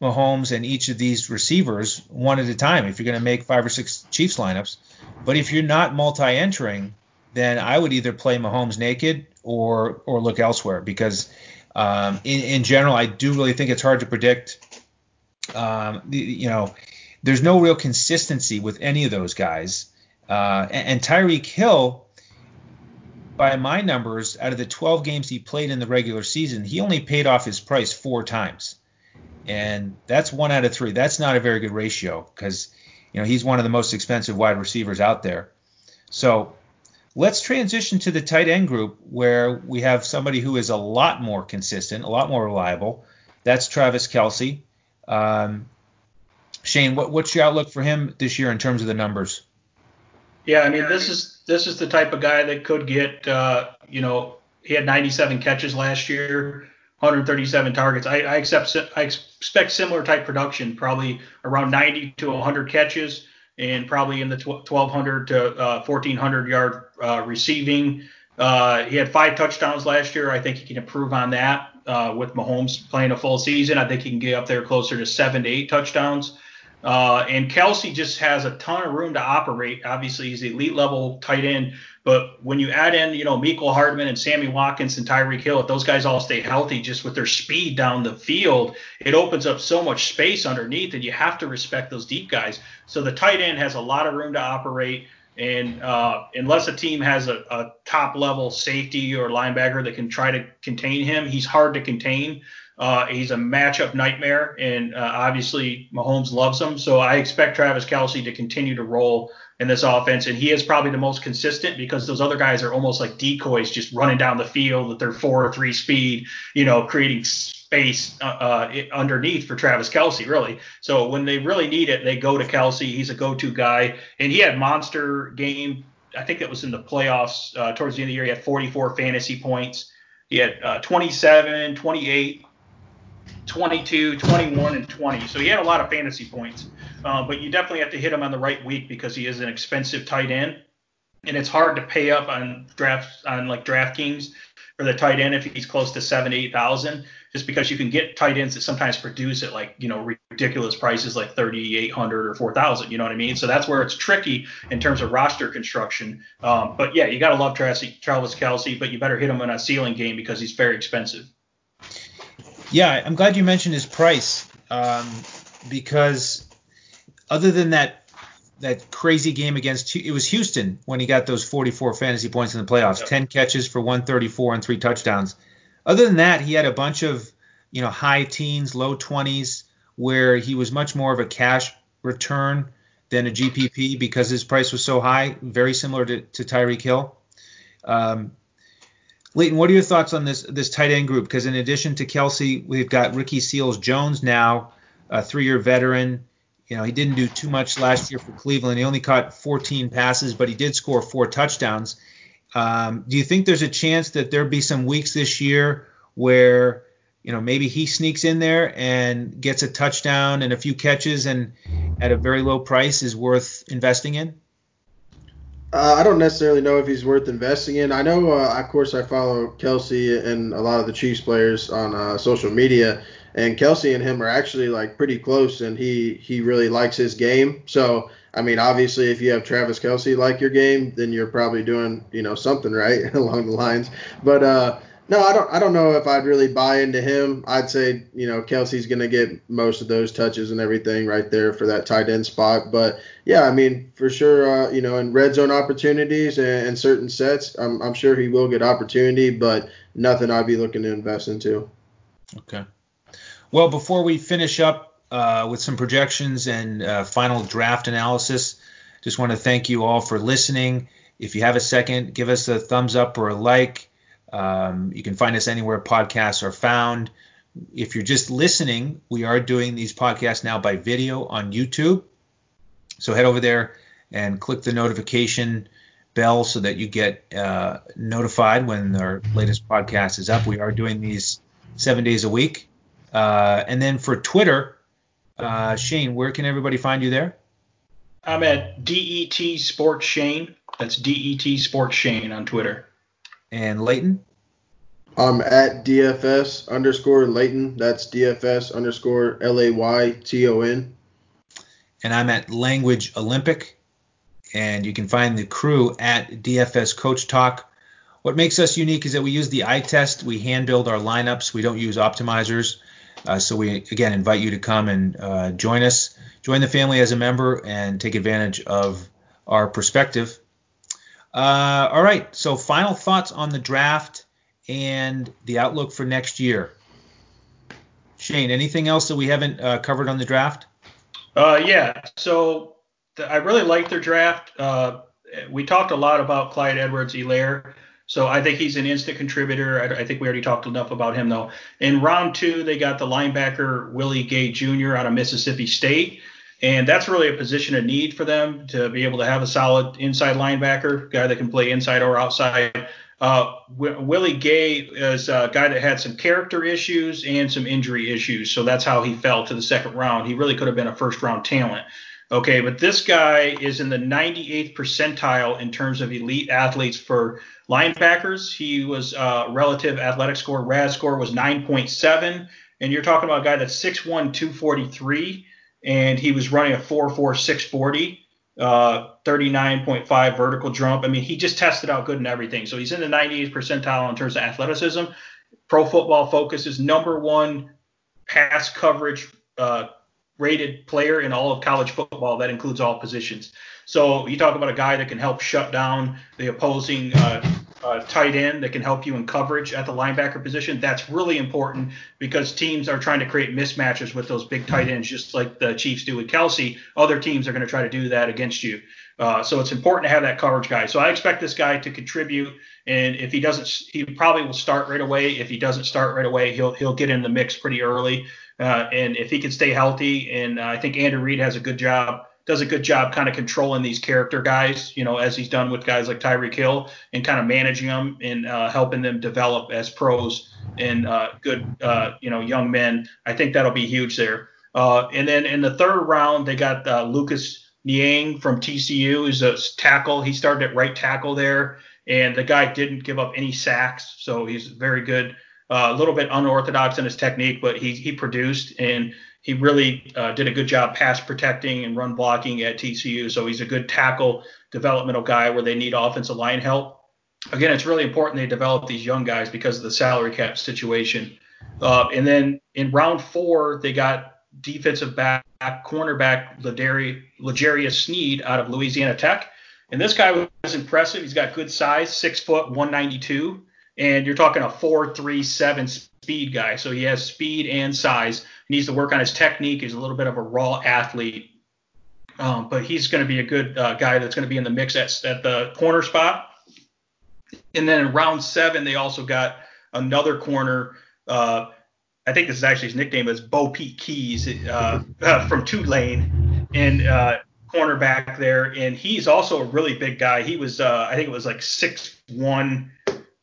Mahomes and each of these receivers one at a time if you're going to make five or six Chiefs lineups. But if you're not multi-entering, then I would either play Mahomes naked or or look elsewhere because um, in, in general I do really think it's hard to predict. Um, you know, there's no real consistency with any of those guys. Uh, and, and Tyreek Hill, by my numbers, out of the 12 games he played in the regular season, he only paid off his price four times and that's one out of three. That's not a very good ratio because you know he's one of the most expensive wide receivers out there. So let's transition to the tight end group where we have somebody who is a lot more consistent, a lot more reliable. That's Travis Kelce. Um, Shane, what, what's your outlook for him this year in terms of the numbers? Yeah, I mean this is this is the type of guy that could get uh, you know he had 97 catches last year, 137 targets. I, I accept I expect similar type production, probably around 90 to 100 catches, and probably in the 1200 to uh, 1400 yard uh, receiving. Uh, he had five touchdowns last year. I think he can improve on that uh, with Mahomes playing a full season. I think he can get up there closer to seven to eight touchdowns. Uh, and Kelce just has a ton of room to operate. Obviously, he's elite level tight end. But when you add in, you know, Mecole Hardman and Sammy Watkins and Tyreek Hill, if those guys all stay healthy, just with their speed down the field, it opens up so much space underneath, and you have to respect those deep guys. So the tight end has a lot of room to operate. And uh, unless a team has a, a, top level safety or linebacker that can try to contain him, he's hard to contain. Uh, he's a matchup nightmare, and uh, obviously Mahomes loves him. So I expect Travis Kelce to continue to roll in this offense, and he is probably the most consistent because those other guys are almost like decoys, just running down the field at their four or three speed, you know, creating space uh, uh, underneath for Travis Kelce, really. So when they really need it, they go to Kelce. He's a go-to guy, and he had monster game. I think that was in the playoffs uh, towards the end of the year. He had 44 fantasy points. He had uh, 27, 28, 22, 21, and 20. So he had a lot of fantasy points. Uh, but you definitely have to hit him on the right week because he is an expensive tight end, and it's hard to pay up on drafts on like DraftKings for the tight end if he's close to seven, eight thousand. Just because you can get tight ends that sometimes produce at like you know ridiculous prices like 3,800 or 4,000. You know what I mean? So that's where it's tricky in terms of roster construction. Um, but yeah, you got to love Travis, Kelce, but you better hit him in a ceiling game because he's very expensive. Yeah, I'm glad you mentioned his price um, because other than that that crazy game against it was Houston when he got those 44 fantasy points in the playoffs, yep. 10 catches for 134 and three touchdowns. Other than that, he had a bunch of you know high teens, low 20s where he was much more of a cash return than a GPP because his price was so high, very similar to, to Tyreek Hill. Um, Leighton, what are your thoughts on this this tight end group? Because in addition to Kelce, we've got Ricky Seals Jones now, a three-year veteran. You know, he didn't do too much last year for Cleveland. He only caught 14 passes, but he did score four touchdowns. Um, do you think there's a chance that there'll be some weeks this year where, you know, maybe he sneaks in there and gets a touchdown and a few catches and at a very low price is worth investing in? Uh, I don't necessarily know if he's worth investing in. I know, uh, of course, I follow Kelce and a lot of the Chiefs players on uh, social media, and Kelce and him are actually like pretty close, and he he really likes his game. So I mean, obviously, if you have Travis Kelce like your game, then you're probably doing you know something right along the lines. But uh, no, I don't. I don't know if I'd really buy into him. I'd say you know Kelce's gonna get most of those touches and everything right there for that tight end spot. But yeah, I mean for sure, uh, you know, in red zone opportunities and, and certain sets, I'm, I'm sure he will get opportunity, but nothing I'd be looking to invest into. Okay. Well, before we finish up uh, with some projections and uh, final draft analysis, just want to thank you all for listening. If you have a second, give us a thumbs up or a like. Um, you can find us anywhere podcasts are found. If you're just listening, we are doing these podcasts now by video on YouTube. So head over there and click the notification bell so that you get uh, notified when our latest podcast is up. We are doing these seven days a week. Uh, and then for Twitter, uh, Shane, where can everybody find you there? I'm at DET Sports Shane. That's DET Sports Shane on Twitter. And Leighton? I'm at DFS underscore Layton. That's DFS underscore L A Y T O N. And I'm at Language Olympic. And you can find the crew at DFS Coach Talk. What makes us unique is that we use the eye test. We hand build our lineups. We don't use optimizers. Uh, so we again invite you to come and uh, join us, join the family as a member, and take advantage of our perspective uh, all right. So final thoughts on the draft and the outlook for next year. Shane, anything else that we haven't uh, covered on the draft? Uh, yeah. So th- I really like their draft. Uh, we talked a lot about Clyde Edwards-Helaire. So I think he's an instant contributor. I, I, think we already talked enough about him though. In round two, they got the linebacker Willie Gay Jr. out of Mississippi State. And that's really a position of need for them to be able to have a solid inside linebacker, guy that can play inside or outside. Uh, w- Willie Gay is a guy that had some character issues and some injury issues, so that's how he fell to the second round. He really could have been a first round talent. Okay, but this guy is in the 98th percentile in terms of elite athletes for linebackers. He was uh, relative athletic score, RAS score was 9.7, and you're talking about a guy that's 6'1", 243, and he was running a 4'4", 640 uh, 39.5 vertical jump. I mean, he just tested out good in everything. So he's in the 98th percentile in terms of athleticism. Pro Football Focus is number one pass coverage uh, rated player in all of college football. That includes all positions. So you talk about a guy that can help shut down the opposing uh, uh, tight end that can help you in coverage at the linebacker position. That's really important because teams are trying to create mismatches with those big tight ends, just like the Chiefs do with Kelce. Other teams are going to try to do that against you. Uh, so it's important to have that coverage guy. So I expect this guy to contribute, and if he doesn't, he probably will start right away. If he doesn't start right away, he'll he'll get in the mix pretty early. Uh, and if he can stay healthy, and uh, I think Andrew Reid has a good job does a good job kind of controlling these character guys, you know, as he's done with guys like Tyreek Hill and kind of managing them and uh, helping them develop as pros and uh, good, uh, you know, young men. I think that'll be huge there. Uh, and then in the third round, they got uh, Lucas Niang from TCU, who's a tackle. He started at right tackle there, and the guy didn't give up any sacks, so he's very good. Uh, a little bit unorthodox in his technique, but he he produced and he really uh, did a good job pass protecting and run blocking at TCU. So he's a good tackle developmental guy where they need offensive line help. Again, it's really important they develop these young guys because of the salary cap situation. Uh, and then in round four, they got defensive back, cornerback L'Jarius Sneed out of Louisiana Tech. And this guy was impressive. He's got good size, six foot, 192. And you're talking a 4.37 speed guy. So he has speed and size. He needs to work on his technique. He's a little bit of a raw athlete. Um, but he's going to be a good uh, guy that's going to be in the mix at, at the corner spot. And then in round seven, they also got another corner. Uh, I think this is actually his nickname is Bo Pete Keyes uh, uh, from Tulane and uh, cornerback there. And he's also a really big guy. He was, uh, I think it was like six one,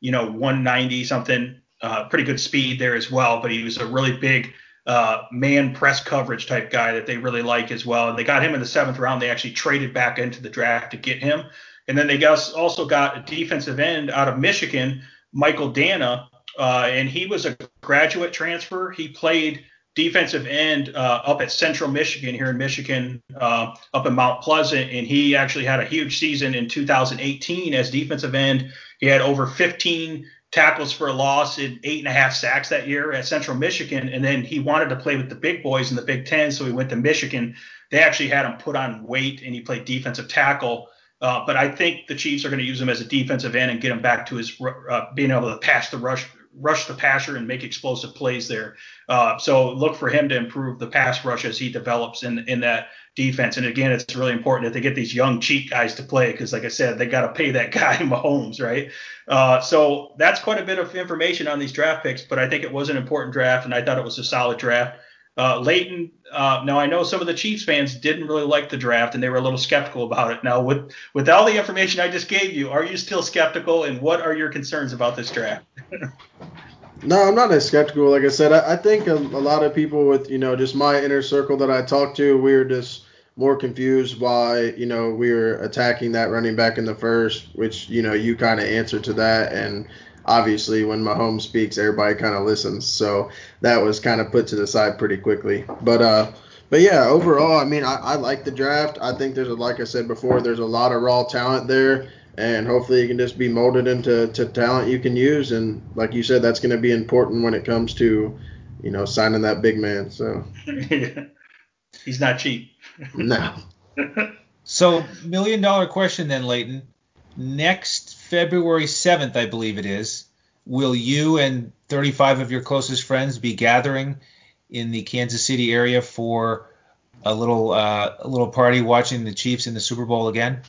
you know, 190 something uh, pretty good speed there as well, but he was a really big uh, man press coverage type guy that they really like as well. And they got him in the seventh round. They actually traded back into the draft to get him. And then they got, also got a defensive end out of Michigan, Michael Danna, uh, and he was a graduate transfer. He played defensive end uh, up at Central Michigan here in Michigan, uh, up in Mount Pleasant, and he actually had a huge season in 2018 as defensive end. He had over 15 tackles for a loss and eight and a half sacks that year at Central Michigan. And then he wanted to play with the big boys in the Big Ten, so he went to Michigan. They actually had him put on weight and he played defensive tackle. Uh, but I think the Chiefs are going to use him as a defensive end and get him back to his uh, being able to pass the rush, rush the passer and make explosive plays there. Uh, so look for him to improve the pass rush as he develops in in that defense. And again, it's really important that they get these young cheat guys to play because, like I said, they got to pay that guy Mahomes, right? Uh, so that's quite a bit of information on these draft picks, but I think it was an important draft, and I thought it was a solid draft. Uh, Leighton, uh, now I know some of the Chiefs fans didn't really like the draft and they were a little skeptical about it. Now, with with all the information I just gave you, are you still skeptical, and what are your concerns about this draft? no, I'm not as skeptical. Like I said, I, I think a, a, lot of people with you know just my inner circle that I talk to, we are just more confused why you know we were attacking that running back in the first, which you know you kind of answered to that, and obviously when Mahomes speaks, everybody kind of listens, so that was kind of put to the side pretty quickly. But uh, but yeah, overall, I mean, I, I like the draft. I think there's a, like I said before, there's a lot of raw talent there. And hopefully you can just be molded into to talent you can use, and like you said, that's going to be important when it comes to, you know, signing that big man. So he's not cheap. No. so, million dollar question then, Leighton. Next February 7th, I believe it is, will you and 35 of your closest friends be gathering in the Kansas City area for a little uh, a little party watching the Chiefs in the Super Bowl again?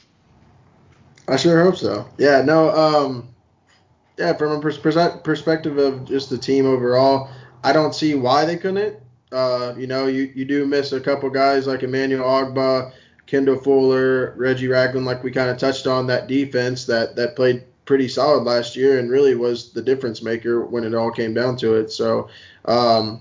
I sure hope so. Yeah, no, um, yeah, from a pers- perspective of just the team overall, I don't see why they couldn't. Uh, you know, you, you do miss a couple guys like Emmanuel Ogbah, Kendall Fuller, Reggie Ragland, like we kind of touched on that defense that that played pretty solid last year and really was the difference maker when it all came down to it. So, um,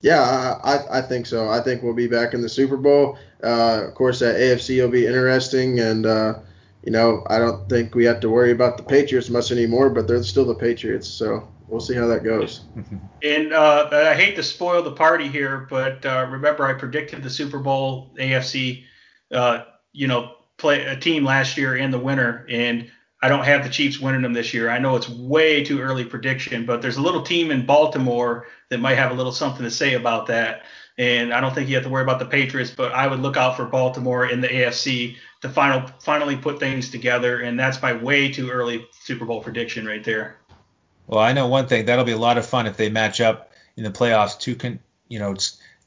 yeah, I, I think so. I think we'll be back in the Super Bowl. Uh, of course, that AFC will be interesting, and uh, you know, I don't think we have to worry about the Patriots much anymore, but they're still the Patriots, so we'll see how that goes. And uh, I hate to spoil the party here, but uh, remember I predicted the Super Bowl AFC, uh, you know, play a team last year in the winter, and I don't have the Chiefs winning them this year. I know it's way too early prediction, but there's a little team in Baltimore that might have a little something to say about that. And I don't think you have to worry about the Patriots, but I would look out for Baltimore in the AFC to final finally put things together, and that's my way too early Super Bowl prediction right there. Well, I know one thing that'll be a lot of fun if they match up in the playoffs. Two, con, you know,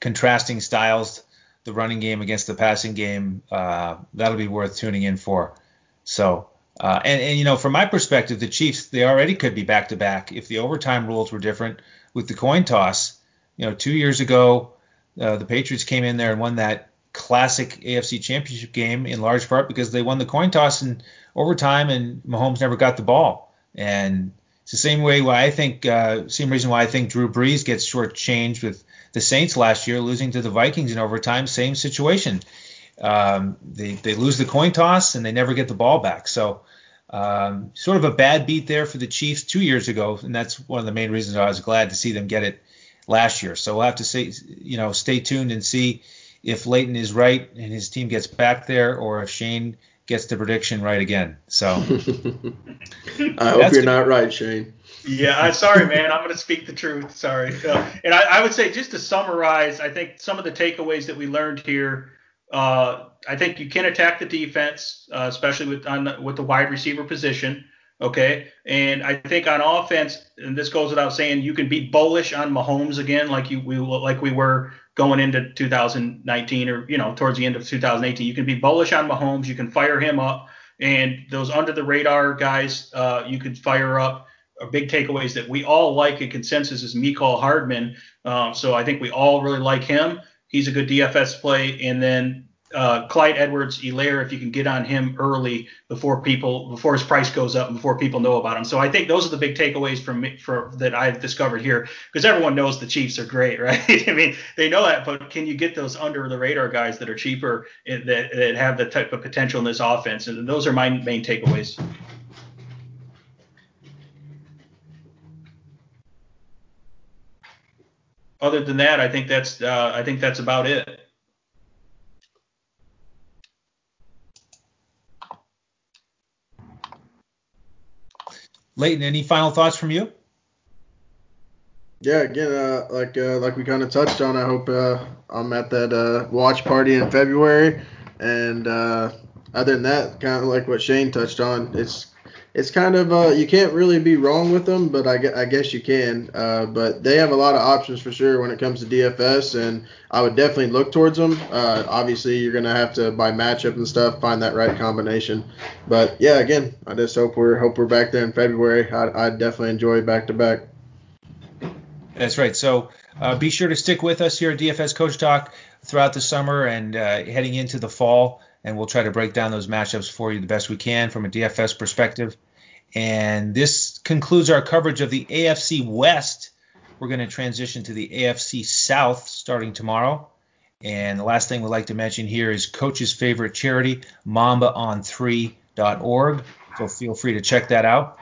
contrasting styles, the running game against the passing game. Uh, that'll be worth tuning in for. So uh, and, and, you know, from my perspective, the Chiefs they already could be back to back if the overtime rules were different with the coin toss. You know, two years ago, uh, the Patriots came in there and won that classic AFC Championship game in large part because they won the coin toss in overtime and Mahomes never got the ball. And it's the same way why I think, uh, same reason why I think Drew Brees gets shortchanged with the Saints last year, losing to the Vikings in overtime. Same situation um, they they lose the coin toss and they never get the ball back. So um, sort of a bad beat there for the Chiefs two years ago, and that's one of the main reasons I was glad to see them get it last year. So we'll have to say, you know, stay tuned and see if Leighton is right and his team gets back there, or if Shane gets the prediction right again. So I hope you're not right, Shane. Yeah, I'm sorry, man. I'm going to speak the truth. Sorry. Uh, and I, I, would say, just to summarize, I think some of the takeaways that we learned here uh, I think you can attack the defense, uh, especially with on with the wide receiver position. Okay, and I think on offense, and this goes without saying, you can be bullish on Mahomes again, like you we like we were going into 2019 or you know towards the end of 2018. You can be bullish on Mahomes. You can fire him up, and those under the radar guys, uh, you could fire up. Are big takeaways that we all like in consensus is Mecole Hardman. Um, so I think we all really like him. He's a good DFS play. And then uh, Clyde Edwards-Helaire, if you can get on him early before people, before his price goes up and before people know about him. So I think those are the big takeaways from that I've discovered here because everyone knows the Chiefs are great, right? I mean, they know that, but can you get those under the radar guys that are cheaper that, that have the type of potential in this offense? And those are my main takeaways. other than that, I think that's uh, I think that's about it. Leighton, any final thoughts from you? Yeah, again, uh, like uh, like we kind of touched on, I hope uh, I'm at that uh, watch party in February. And uh, other than that, kind of like what Shane touched on, it's it's kind of uh, you can't really be wrong with them, but I, I guess you can. Uh, but they have a lot of options for sure when it comes to DFS, and I would definitely look towards them. Uh, obviously, you're gonna have to by matchup and stuff find that right combination. But yeah, again, I just hope we're hope we're back there in February. I I definitely enjoy back to back. That's right. So uh, be sure to stick with us here at DFS Coach Talk throughout the summer and uh, heading into the fall and we'll try to break down those matchups for you the best we can from a DFS perspective. And this concludes our coverage of the AFC West. We're going to transition to the AFC South starting tomorrow. And the last thing we'd like to mention here is Coach's favorite charity, mambaon3.org. So feel free to check that out.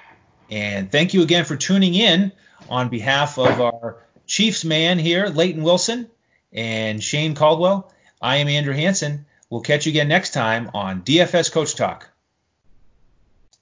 And thank you again for tuning in on behalf of our Chiefs man here, Leighton Wilson and Shane Caldwell. I am Andrew Hanson. We'll catch you again next time on DFS Coach Talk.